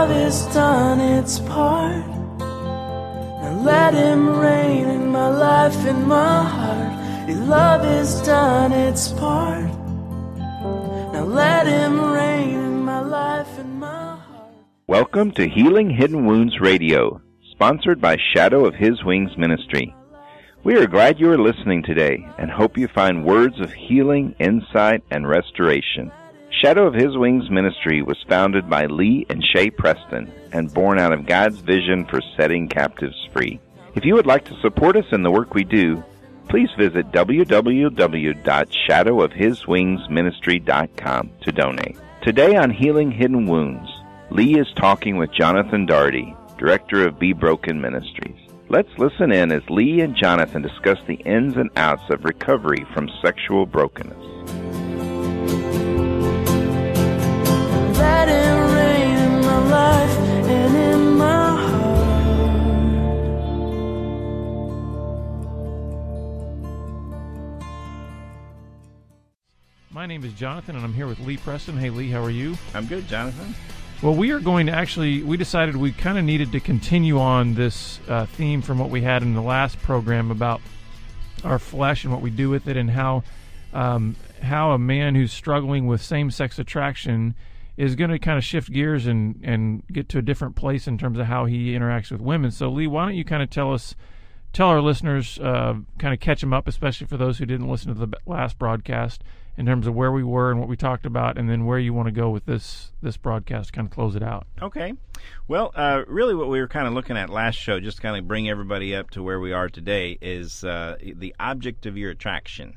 love has done its part. Now let him reign in my life, in my heart. Your love has done its part. Now let him reign in my life, in my heart. Welcome to Healing Hidden Wounds Radio, sponsored by Shadow of His Wings Ministry. We are glad you are listening today and hope you find words of healing, insight, and restoration. Shadow of His Wings Ministry was founded by Lee and Shay Preston and born out of God's vision for setting captives free. If you would like to support us in the work we do, please visit www.shadowofhiswingsministry.com to donate. Today on Healing Hidden Wounds, Lee is talking with Jonathan Daugherty, director of Be Broken Ministries. Let's listen in as Lee and Jonathan discuss the ins and outs of recovery from sexual brokenness. Name is Jonathan, and I'm here with Lee Preston. Hey, Lee, how are you? I'm good, Jonathan. Well, we are going to actually, we decided we kind of needed to continue on this uh, theme from what we had in the last program about our flesh and what we do with it, and how um, how a man who's struggling with same sex attraction is going to kind of shift gears and, and get to a different place in terms of how he interacts with women. So, Lee, why don't you kind of tell us, tell our listeners, uh, kind of catch them up, especially for those who didn't listen to the last broadcast, in terms of where we were and what we talked about, and then where you want to go with this this broadcast, kind of close it out. Okay. Well, uh, really, what we were kind of looking at last show, just to kind of bring everybody up to where we are today, is uh, the object of your attraction.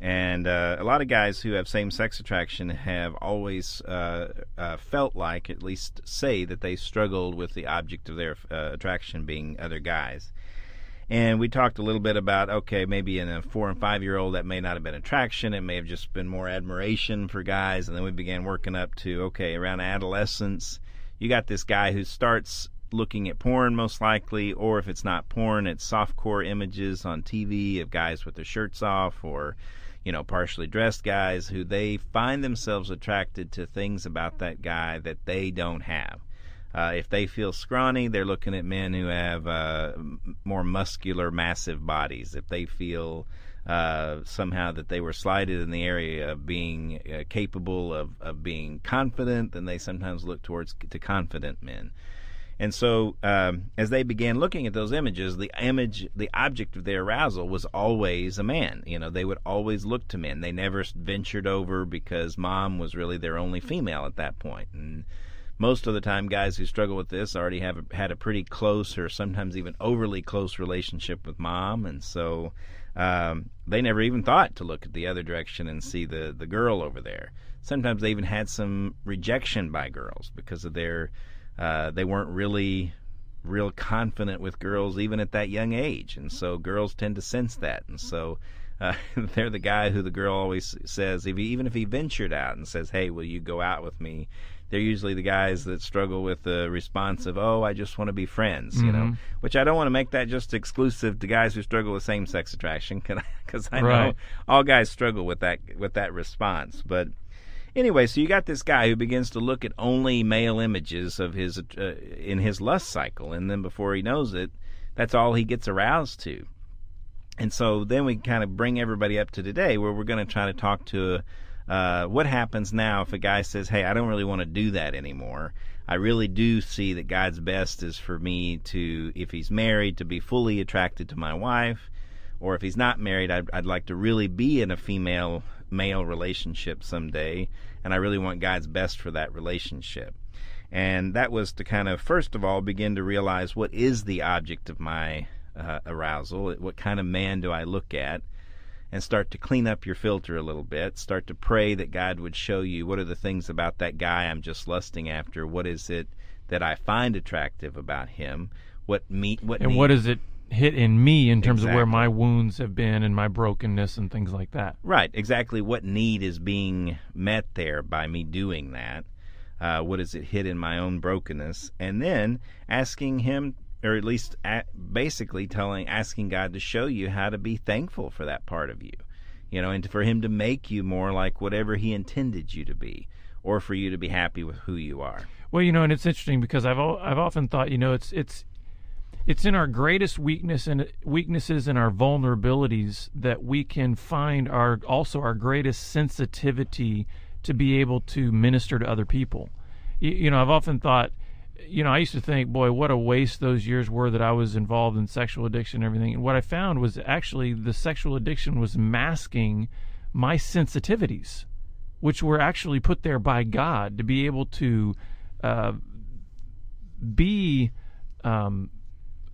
And uh, a lot of guys who have same sex attraction have always uh, uh, felt like, at least say, that they struggled with the object of their uh, attraction being other guys. And we talked a little bit about okay, maybe in a four and five year old that may not have been attraction, it may have just been more admiration for guys. And then we began working up to okay, around adolescence, you got this guy who starts looking at porn most likely, or if it's not porn, it's softcore images on TV of guys with their shirts off or you know, partially dressed guys who they find themselves attracted to things about that guy that they don't have. Uh, if they feel scrawny, they're looking at men who have uh, more muscular, massive bodies. If they feel uh, somehow that they were slighted in the area of being uh, capable of, of being confident, then they sometimes look towards to confident men. And so, um, as they began looking at those images, the image, the object of their arousal was always a man. You know, they would always look to men. They never ventured over because mom was really their only female at that point. And most of the time, guys who struggle with this already have had a pretty close or sometimes even overly close relationship with mom, and so um, they never even thought to look at the other direction and see the the girl over there. Sometimes they even had some rejection by girls because of their uh, they weren't really real confident with girls even at that young age, and so girls tend to sense that, and so. Uh, they're the guy who the girl always says, if he, even if he ventured out and says, "Hey, will you go out with me?" They're usually the guys that struggle with the response of, "Oh, I just want to be friends," mm-hmm. you know. Which I don't want to make that just exclusive to guys who struggle with same-sex attraction, because I Right. know all guys struggle with that with that response. But Anyway, so you got this guy who begins to look at only male images of his uh, in his lust cycle, and then before he knows it, that's all he gets aroused to. And so then we kind of bring everybody up to today, where we're going to try to talk to uh, what happens now if a guy says, "Hey, I don't really want to do that anymore. I really do see that God's best is for me to, if he's married, to be fully attracted to my wife." or if he's not married, I'd, I'd like to really be in a female male relationship someday, and I really want God's best for that relationship. And that was to kind of, first of all, begin to realize what is the object of my uh, arousal? What kind of man do I look at? And start to clean up your filter a little bit. Start to pray that God would show you what are the things about that guy I'm just lusting after. What is it that I find attractive about him? What meet? What And need- what does it hit in me in terms of where my wounds have been and my brokenness and things like that? Right, exactly what need is being met there by me doing that. Uh, what does it hit in my own brokenness? And then asking Him, or at least a basically telling, asking God to show you how to be thankful for that part of you. You know, and for Him to make you more like whatever He intended you to be. or for you to be happy with who you are. Well, you know, and it's interesting because I've I've often thought, you know, it's it's it's in our greatest weakness and weaknesses and our vulnerabilities that we can find our also our greatest sensitivity to be able to minister to other people. You, you know, I've often thought, you know, I used to think, boy, what a waste those years were that I was involved in sexual addiction and everything. And what I found was actually the sexual addiction was masking my sensitivities, which were actually put there by God to be able to uh, be um,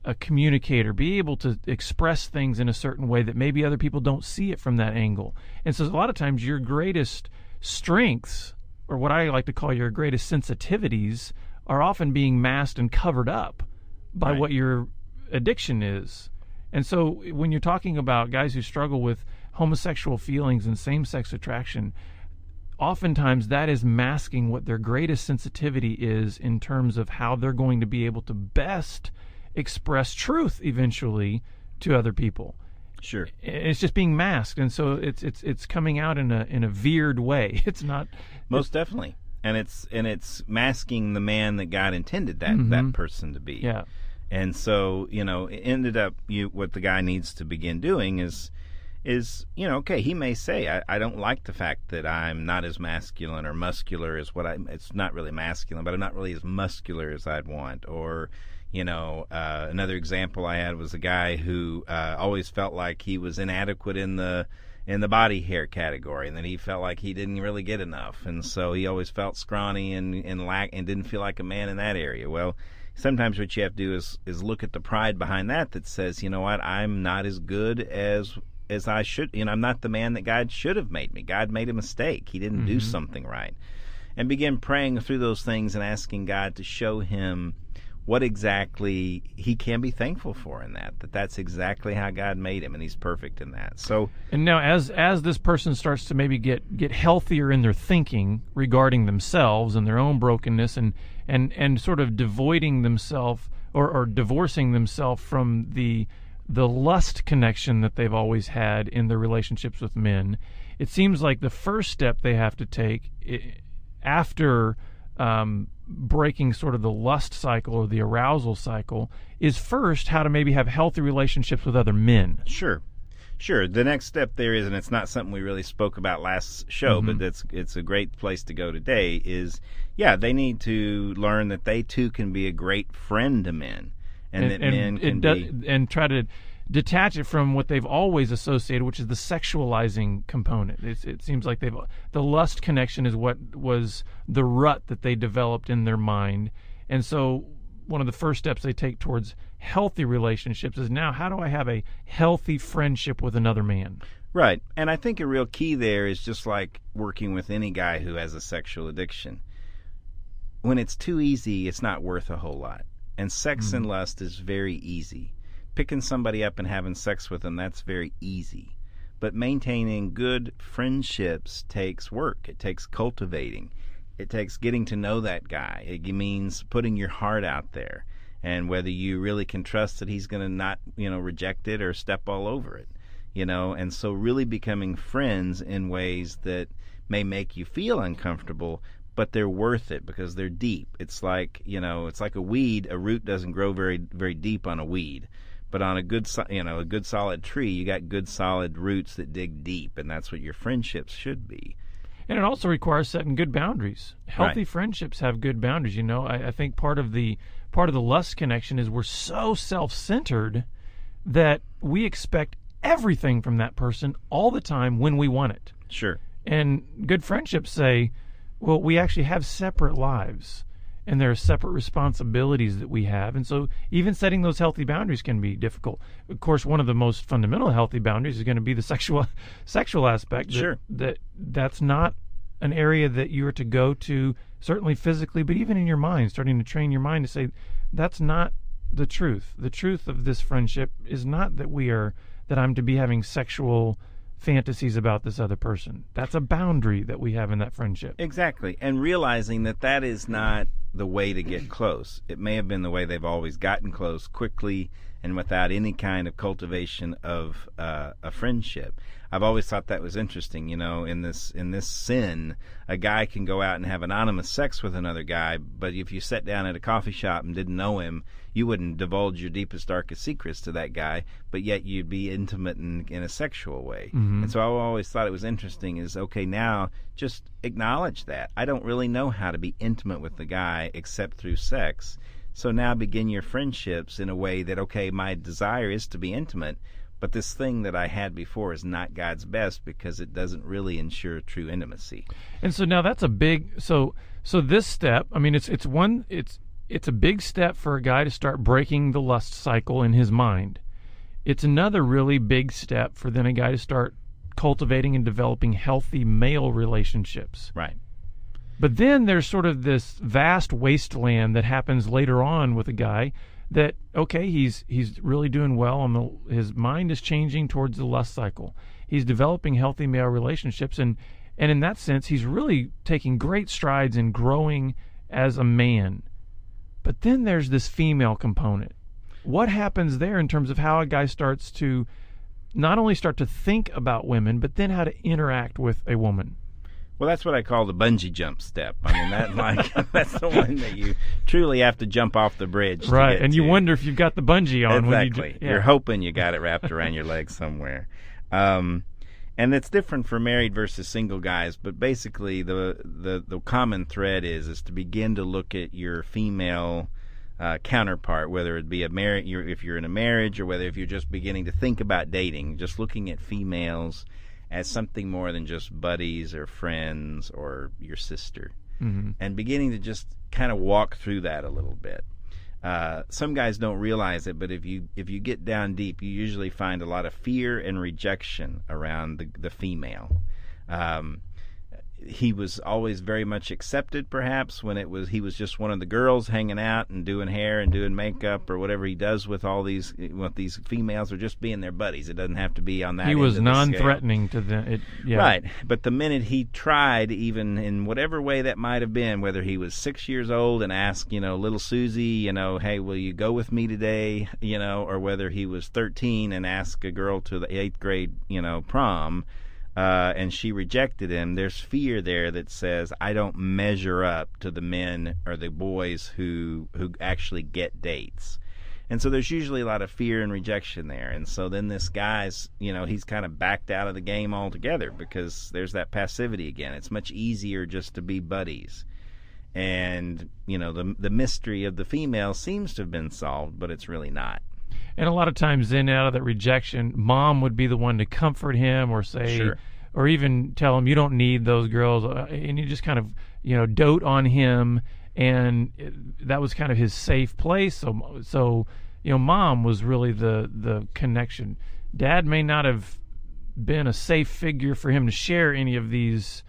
a communicator, be able to express things in a certain way that maybe other people don't see it from that angle. And so a lot of times your greatest strengths, or what I like to call your greatest sensitivities, are often being masked and covered up by Right. what your addiction is. And so when you're talking about guys who struggle with homosexual feelings and same sex attraction, oftentimes that is masking what their greatest sensitivity is in terms of how they're going to be able to best express truth eventually to other people. Sure. It's just being masked, and so it's it's it's coming out in a in a veered way. It's not. Most definitely. And it's and it's masking the man that God intended that that person to be. Yeah. And so, you know, it ended up you what the guy needs to begin doing is is, you know, okay, he may say, I, I don't like the fact that I'm not as masculine or muscular as what I it's not really masculine, but I'm not really as muscular as I'd want. Or, you know, uh, another example I had was a guy who uh, always felt like he was inadequate in the in the body hair category, and then he felt like he didn't really get enough, and so he always felt scrawny and and lack and didn't feel like a man in that area. Well, sometimes what you have to do is is look at the pride behind that that says, you know what, I'm not as good as as I should. You know, I'm not the man that God should have made me. God made a mistake. He didn't do mm-hmm. something right. And begin praying through those things and asking God to show him what exactly he can be thankful for in that that that's exactly how God made him and he's perfect in that. So And now, as as this person starts to maybe get get healthier in their thinking regarding themselves and their own brokenness, and and and sort of devoiding themselves or, or divorcing themselves from the the lust connection that they've always had in their relationships with men, it seems like the first step they have to take after um, breaking sort of the lust cycle or the arousal cycle is first how to maybe have healthy relationships with other men. Sure. Sure. The next step there is, and it's not something we really spoke about last show, but mm-hmm. it's it's a great place to go today. Is yeah, they need to learn that they too can be a great friend to men, and, that men can do- be and try to detach it from what they've always associated, which is the sexualizing component. It's, it seems like they've the lust connection is what was the rut that they developed in their mind, and so one of the first steps they take towards healthy relationships is now how do I have a healthy friendship with another man? Right. And I think a real key there is just like working with any guy who has a sexual addiction. When it's too easy, it's not worth a whole lot. And sex and mm. lust is very easy. Picking somebody up and having sex with them, that's very easy. But maintaining good friendships takes work. It takes cultivating. It takes getting to know that guy. It means putting your heart out there and whether you really can trust that he's going to not, you know, reject it or step all over it you know and so really becoming friends in ways that may make you feel uncomfortable but they're worth it because they're deep it's like you know it's like a weed a root doesn't grow very very deep on a weed but on a good you know a good solid tree you got good solid roots that dig deep and that's what your friendships should be And it also requires setting good boundaries. Healthy Right. friendships have good boundaries. You know, I, I think part of the part of the lust connection is we're so self-centered that we expect everything from that person all the time when we want it. sure And good friendships say, well, we actually have separate lives and there are separate responsibilities that we have. And so even setting those healthy boundaries can be difficult. Of course, one of the most fundamental healthy boundaries is going to be the sexual sexual aspect. that- Sure. That that's not an area that you are to go to certainly physically, but even in your mind, starting to train your mind to say that's not the truth. The truth of this friendship is not that we are that I'm to be having sexual fantasies about this other person. That's a boundary that we have in that friendship. Exactly. And realizing that that is not the way to get close. It may have been the way they've always gotten close quickly and without any kind of cultivation of uh, a friendship. I've always thought that was interesting. You know, in this in this sin, a guy can go out and have anonymous sex with another guy, but if you sat down at a coffee shop and didn't know him, you wouldn't divulge your deepest, darkest secrets to that guy, but yet you'd be intimate in, in a sexual way. Mm-hmm. And so I always thought it was interesting. Is okay now just acknowledge that I don't really know how to be intimate with the guy except through sex. So now begin your friendships in a way that okay, my desire is to be intimate but this thing that I had before is not God's best because it doesn't really ensure true intimacy. And so now that's a big so so this step, I mean it's it's one it's it's a big step for a guy to start breaking the lust cycle in his mind. It's another really big step for then a guy to start cultivating and developing healthy male relationships. Right. But then there's sort of this vast wasteland that happens later on with a guy that okay, he's he's really doing well on the his mind is changing towards the lust cycle. He's developing healthy male relationships and and in that sense he's really taking great strides in growing as a man. But then there's this female component. What happens there in terms of how a guy starts to not only start to think about women, but then how to interact with a woman? Well, that's what I call the bungee jump step. I mean, that like that's the one that you truly have to jump off the bridge, right? And to. you wonder if you've got the bungee on. Exactly. When you, yeah. You're hoping you got it wrapped around your leg somewhere. Um, and it's different for married versus single guys, but basically the the the common thread is is to begin to look at your female uh, counterpart, whether it be a marriage, if you're in a marriage, or whether if you're just beginning to think about dating, just looking at females as something more than just buddies or friends or your sister, mm-hmm. and beginning to just kind of walk through that a little bit. Uh, some guys don't realize it, but if you if you get down deep, you usually find a lot of fear and rejection around the the female. Um, he was always very much accepted perhaps when it was he was just one of the girls hanging out and doing hair and doing makeup or whatever he does with all these with these females or just being their buddies. It doesn't have to be on that he was non-threatening to them it, yeah. right. But the minute he tried even in whatever way that might have been whether he was six years old and asked you know little susie you know hey will you go with me today? you know or whether he was 13 and asked a girl to the eighth grade you know prom uh, and she rejected him, there's fear there that says I don't measure up to the men or the boys who who actually get dates. And so there's usually a lot of fear and rejection there. And so then this guy's, you know, he's kind of backed out of the game altogether because there's that passivity again. It's much easier just to be buddies. And, you know, the the mystery of the female seems to have been solved, but it's really not. And a lot of times, then out of that rejection, mom would be the one to comfort him or say, sure. or even tell him, "You don't need those girls," uh, and you just kind of, you know, dote on him, and it, that was kind of his safe place. So, so you know, mom was really the the connection. Dad may not have been a safe figure for him to share any of these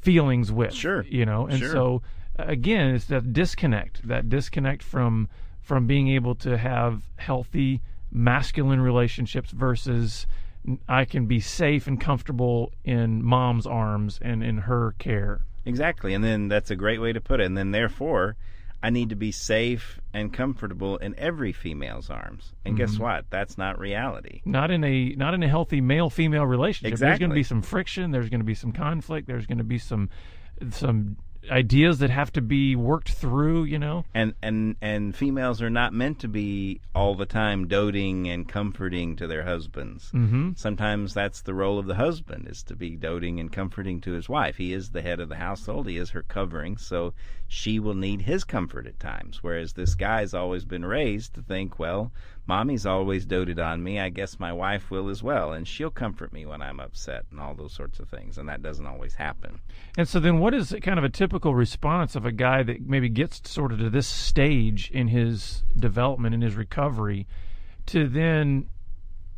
feelings with. Sure. You know, and sure. so again, it's that disconnect, that disconnect from from being able to have healthy masculine relationships versus I can be safe and comfortable in mom's arms and in her care. Exactly. And then that's a great way to put it. And then therefore, I need to be safe and comfortable in every female's arms. And mm-hmm. guess what? That's not reality. Not in a not in a healthy male female relationship. Exactly. There's going to be some friction, there's going to be some conflict, there's going to be some some ideas that have to be worked through, you know. And and and females are not meant to be all the time doting and comforting to their husbands. Mm-hmm. Sometimes that's the role of the husband is to be doting and comforting to his wife. He is the head of the household. He is her covering, so she will need his comfort at times. Whereas this guy's always been raised to think, well, mommy's always doted on me. I guess my wife will as well, and she'll comfort me when I'm upset and all those sorts of things. And that doesn't always happen. And so then, what is kind of a typical response of a guy that maybe gets sort of to this stage in his development in his recovery to then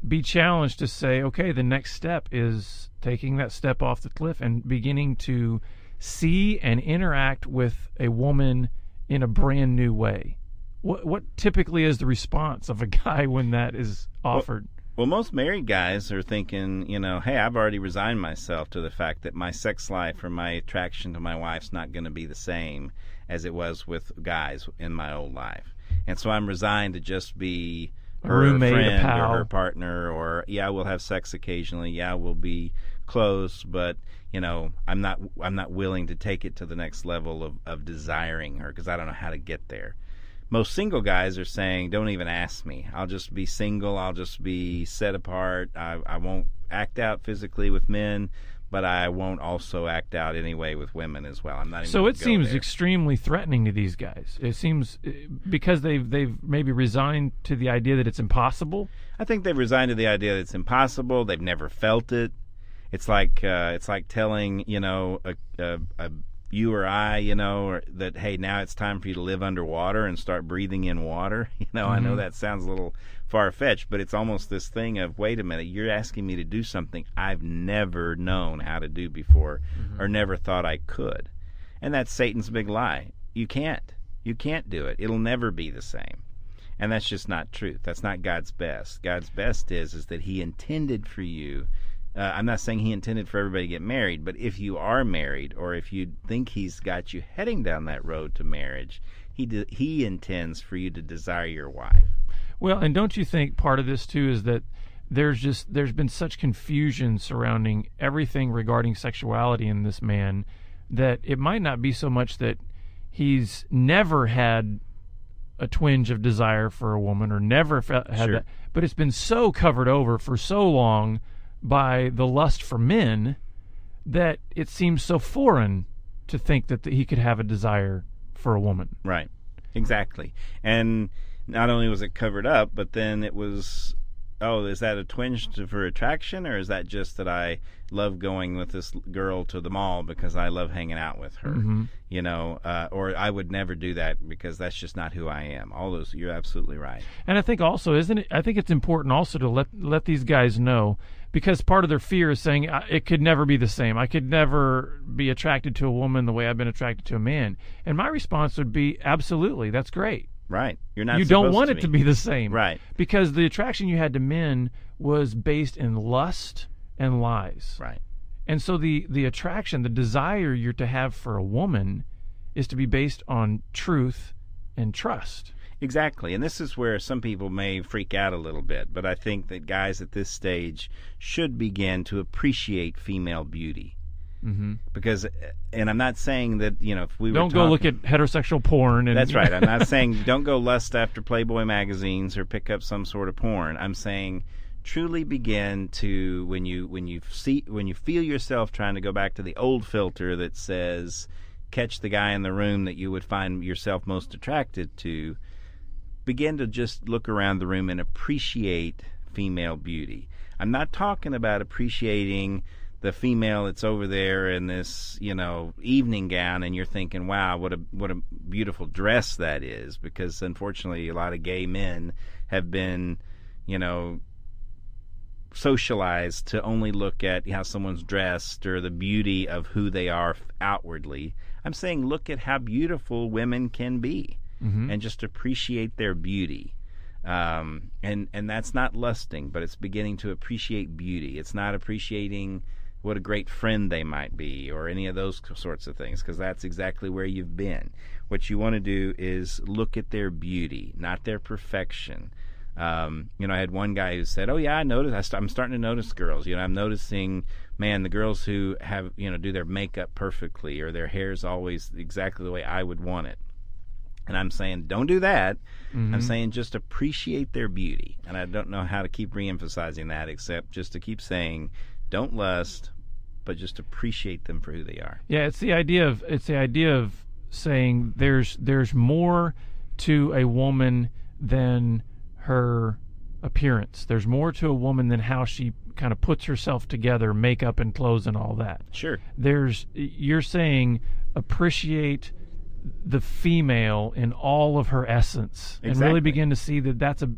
be challenged to say, okay, the next step is taking that step off the cliff and beginning to see and interact with a woman in a brand new way what what typically is the response of a guy when that is offered? Well, well, most married guys are thinking, you know, hey, I've already resigned myself to the fact that my sex life or my attraction to my wife's not going to be the same as it was with guys in my old life. And so I'm resigned to just be A her roommate, a friend or her partner, or yeah, we'll have sex occasionally. Yeah, we'll be close, but you know, I'm not I'm not willing to take it to the next level of of desiring her because I don't know how to get there. Most single guys are saying, "Don't even ask me. I'll just be single. I'll just be set apart. I, I won't act out physically with men." But I won't also act out anyway with women as well. I'm not even. So it seems there. extremely threatening to these guys. It seems uh, because they've they've maybe resigned to the idea that it's impossible. I think they've resigned to the idea that it's impossible. They've never felt it. It's like uh, it's like telling you know a, a, a you or I you know or that hey now it's time for you to live underwater and start breathing in water. You know I know mm-hmm. that sounds a little far fetched, but it's almost this thing of wait a minute you're asking me to do something I've never known how to do before mm-hmm. or never thought I could, and that's Satan's big lie. You can't. You can't do it. It'll never be the same and that's just not truth that's not god's best god's best is is that he intended for you uh, i'm not saying he intended for everybody to get married but if you are married or if you think he's got you heading down that road to marriage he de- he intends for you to desire your wife Well, and don't you think part of this too is that there's just there's been such confusion surrounding everything regarding sexuality in this man that it might not be so much that he's never had a twinge of desire for a woman or never fe- had Sure. that, but it's been so covered over for so long by the lust for men that it seems so foreign to think that he could have a desire for a woman. Right. Exactly. And not only was it covered up, but then it was oh, is that a twinge to, for attraction or is that just that I love going with this girl to the mall because I love hanging out with her? You know, uh, or I would never do that because that's just not who I am. All those you're absolutely right. And I think also, isn't it? I think it's important also to let let these guys know because part of their fear is saying it could never be the same. I could never be attracted to a woman the way I've been attracted to a man. And my response would be, absolutely, that's great. Right. You're not you don't want it to be the same, Right. Because the attraction you had to men was based in lust and lies. Right. And so the the attraction, the desire you're to have for a woman is to be based on truth and trust. Exactly. And this is where some people may freak out a little bit, but I think that guys at this stage should begin to appreciate female beauty. hmm Because, and I'm not saying that, you know, if we were Don't go look at heterosexual porn. And That's right. I'm not saying don't go lust after Playboy magazines or pick up some sort of porn. I'm saying truly begin to when you when you see when you feel yourself trying to go back to the old filter that says catch the guy in the room that you would find yourself most attracted to begin to just look around the room and appreciate female beauty. I'm not talking about appreciating the female that's over there in this, you know, evening gown and you're thinking, "Wow, what a what a beautiful dress that is," because unfortunately a lot of gay men have been, you know, socialized to only look at how someone's dressed or the beauty of who they are outwardly. I'm saying look at how beautiful women can be and just appreciate their beauty. Um, and and that's not lusting, but it's beginning to appreciate beauty. It's not appreciating what a great friend they might be or any of those sorts of things because that's exactly where you've been. What you want to do is look at their beauty, not their perfection. Um, you know, I had one guy who said, "Oh yeah, I noticed. I st- I'm starting to notice girls. You know, I'm noticing, man, the girls who have, you know, do their makeup perfectly or their hair's always exactly the way I would want it." And I'm saying, don't do that. I'm mm-hmm. saying just appreciate their beauty. And I don't know how to keep reemphasizing that except just to keep saying, don't lust, but just appreciate them for who they are. Yeah, it's the idea of it's the idea of saying there's there's more to a woman than her appearance. There's more to a woman than how she kind of puts herself together, makeup and clothes and all that. Sure. There's you're saying appreciate the female in all of her essence and really begin to see that that's a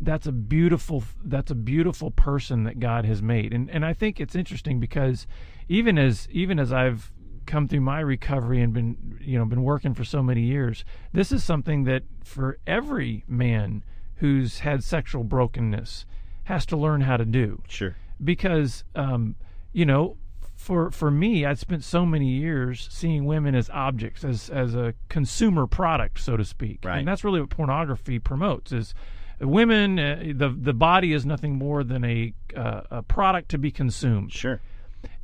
that's a beautiful that's a beautiful person that God has made. And and I think it's interesting because even as even as I've come through my recovery and been you know been working for so many years this is something that for every man who's had sexual brokenness has to learn how to do. Sure. because um, you know for for me I spent so many years seeing women as objects as as a consumer product so to speak Right. and that's really what pornography promotes is women, uh, the the body is nothing more than a uh, a product to be consumed, Sure.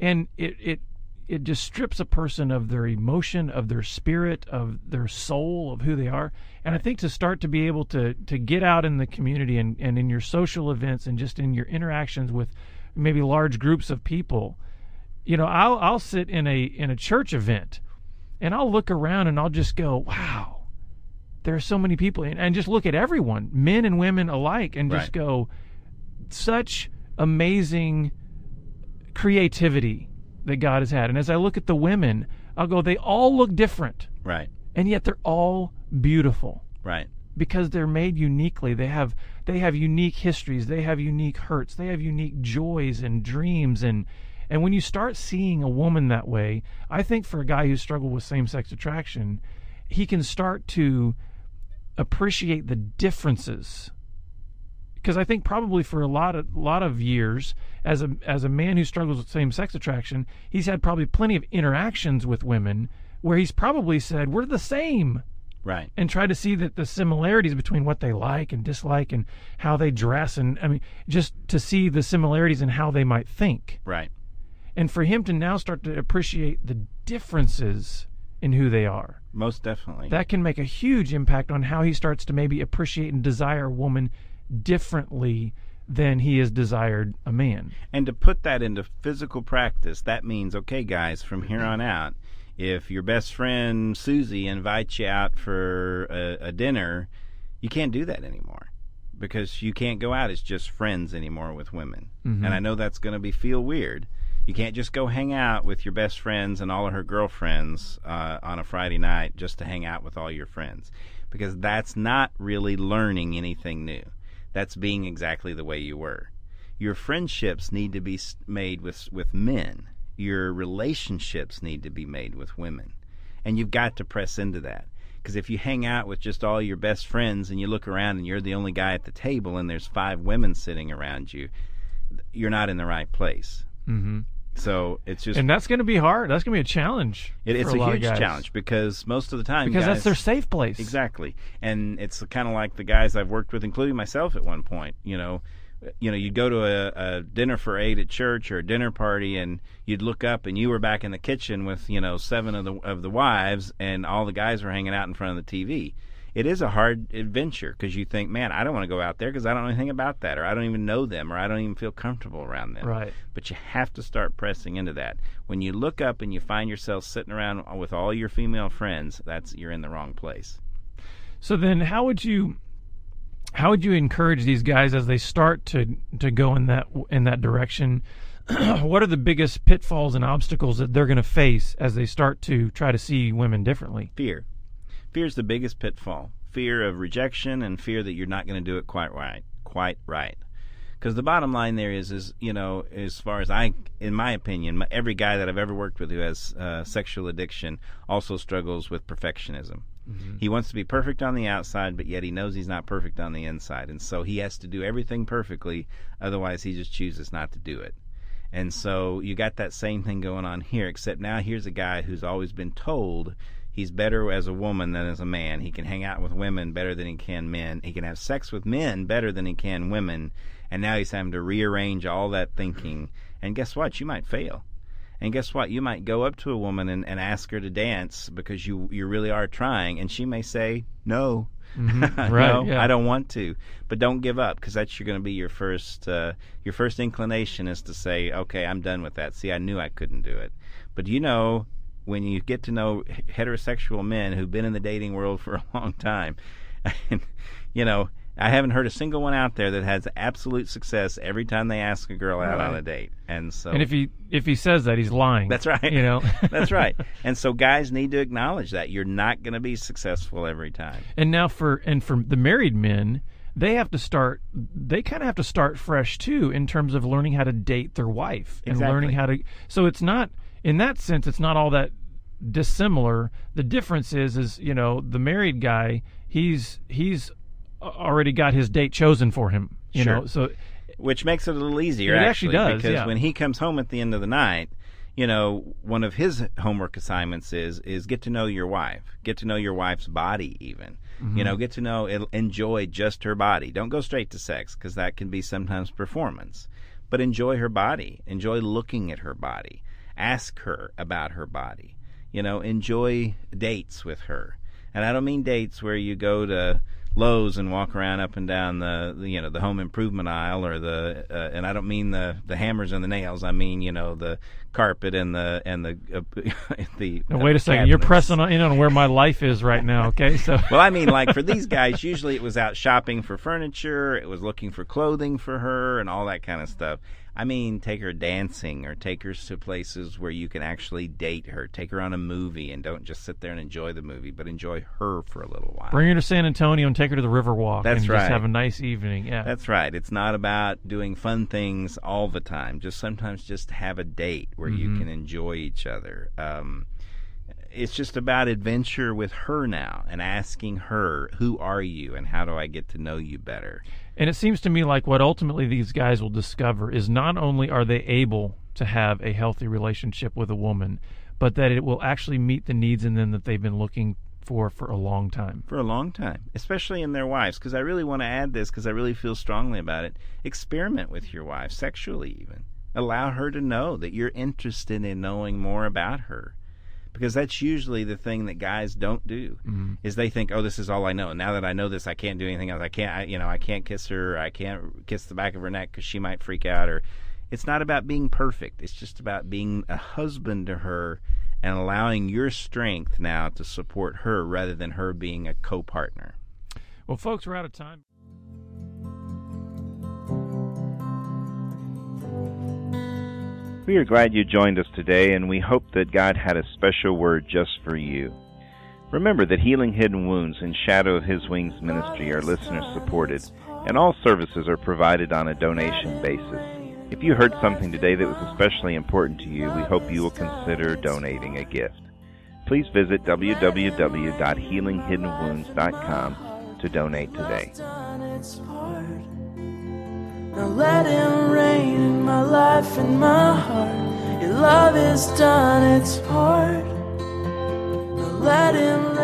and it it it just strips a person of their emotion, of their spirit, of their soul, of who they are. And I think to start to be able to to get out in the community and, and in your social events and just in your interactions with maybe large groups of people, you know, I'll I'll sit in a in a church event and I'll look around and I'll just go, wow, there are so many people and, and just look at everyone, men and women alike, and just Right. go, such amazing creativity that God has had. And as I look at the women, I'll go, they all look different, Right. and yet they're all beautiful Right. because they're made uniquely. They have they have unique histories, they have unique hurts, they have unique joys and dreams and and when you start seeing a woman that way, I think for a guy who struggled with same-sex attraction, he can start to appreciate the differences because I think probably for a lot of lot of years as a as a man who struggles with same sex attraction, he's had probably plenty of interactions with women where he's probably said we're the same Right. and try to see that the similarities between what they like and dislike and how they dress and I mean just to see the similarities in how they might think. Right. And for him to now start to appreciate the differences in who they are. Most definitely. That can make a huge impact on how he starts to maybe appreciate and desire a woman differently than he has desired a man. And to put that into physical practice, that means, okay, guys, from here on out, if your best friend Susie invites you out for a, a dinner, you can't do that anymore because you can't go out as just friends anymore with women. Mm-hmm. And I know that's going to be feel weird. You can't just go hang out with your best friends and all of her girlfriends uh, on a Friday night just to hang out with all your friends because that's not really learning anything new. That's being exactly the way you were your friendships need to be made with with men. Your relationships need to be made with women, and you've got to press into that. Because if you hang out with just all your best friends and you look around and you're the only guy at the table and there's five women sitting around you, you're not in the right place. Mm-hmm. So it's just And that's going to be hard. That's going to be a challenge. it, it's for a, a, lot of huge guys. challenge because most of the time because that's their safe place. Exactly, and it's kind of like the guys I've worked with, including myself at one point. You know, you know, you'd go to a, a dinner for eight at church or a dinner party, and you'd look up, and you were back in the kitchen with you know seven of the of the wives, and all the guys were hanging out in front of the TV. It is a hard adventure because you think, man, I don't want to go out there because I don't know anything about that, or I don't even know them, or I don't even feel comfortable around them. Right. But you have to start pressing into that. When you look up and you find yourself sitting around with all your female friends, that's you're in the wrong place. So then, how would you how would you encourage these guys as they start to to go in that in that direction? what are the biggest pitfalls and obstacles that they're going to face as they start to try to see women differently? fear. Fear is the biggest pitfall. Fear of rejection and fear that you're not going to do it quite right. Quite right. Because the bottom line there is, is you know, as far as I, in my opinion, every guy that I've ever worked with who has uh, sexual addiction also struggles with perfectionism. He wants to be perfect on the outside, but yet he knows he's not perfect on the inside, and so he has to do everything perfectly. Otherwise, he just chooses not to do it. And so you got that same thing going on here, except now here's a guy who's always been told he's better as a woman than as a man. He can hang out with women better than he can men. He can have sex with men better than he can women. And now he's having to rearrange all that thinking. And guess what? You might fail. And guess what? You might go up to a woman and, and ask her to dance because you you really are trying, and she may say no. Right, no, yeah. I don't want to. But don't give up because that's going to be your first uh, your first inclination is to say, okay, I'm done with that. See, I knew I couldn't do it. But you know, when you get to know heterosexual men who've been in the dating world for a long time, and you know, I haven't heard a single one out there that has absolute success every time they ask a girl out on a date. And so And if he if he says that, he's lying. that's right. You know. That's right. And so guys need to acknowledge that you're not going to be successful every time. And now for and for the married men, they have to start. They kind of have to start fresh too in terms of learning how to date their wife and Exactly. learning how to. So it's not in that sense. It's not all that dissimilar. The difference is, is you know, the married guy. He's he's already got his date chosen for him. You Sure. know, so which makes it a little easier It actually does, because yeah. when he comes home at the end of the night you know, one of his homework assignments is is get to know your wife, get to know your wife's body, even. Mm-hmm. You know, get to know, enjoy just her body. Don't go straight to sex because that can be sometimes performance. But enjoy her body. Enjoy looking at her body. Ask her about her body. You know, enjoy dates with her. And I don't mean dates where you go to Lowe's and walk around up and down the, you know the home improvement aisle or the uh, and I don't mean the the hammers and the nails. I mean you know the carpet and the and the uh, the now, wait a second. You're pressing in on where my life is right now okay? So well I mean like for these guys usually it was out shopping for furniture. It was looking for clothing for her and all that kind of stuff I mean, take her dancing or take her to places where you can actually date her. Take her on a movie and don't just sit there and enjoy the movie, but enjoy her for a little while. Bring her to San Antonio and take her to the Riverwalk. That's and right. Just have a nice evening. Yeah, that's right. It's not about doing fun things all the time. Just sometimes just have a date where mm-hmm. you can enjoy each other. Um, it's just about adventure with her now and asking her, "Who are you, and how do I get to know you better?" And it seems to me like what ultimately these guys will discover is not only are they able to have a healthy relationship with a woman, but that it will actually meet the needs in them that they've been looking for for a long time. For a long time, especially in their wives. Because I really want to add this because I really feel strongly about it. Experiment with your wife, sexually even. Allow her to know that you're interested in knowing more about her because that's usually the thing that guys don't do mm-hmm. is they think oh this is all i know. Now that i know this i can't do anything else. I can't I, you know i can't kiss her. I can't kiss the back of her neck because she might freak out or it's not about being perfect. It's just about being a husband to her and allowing your strength now to support her rather than her being a co-partner. Well folks we're out of time We are glad you joined us today, and we hope that God had a special word just for you. Remember that Healing Hidden Wounds and Shadow of His Wings ministry are listener supported, and all services are provided on a donation basis. If you heard something today that was especially important to you, we hope you will consider donating a gift. Please visit www.healinghiddenwounds.com to donate today. My life and my heart. Your love has done its part. Now let him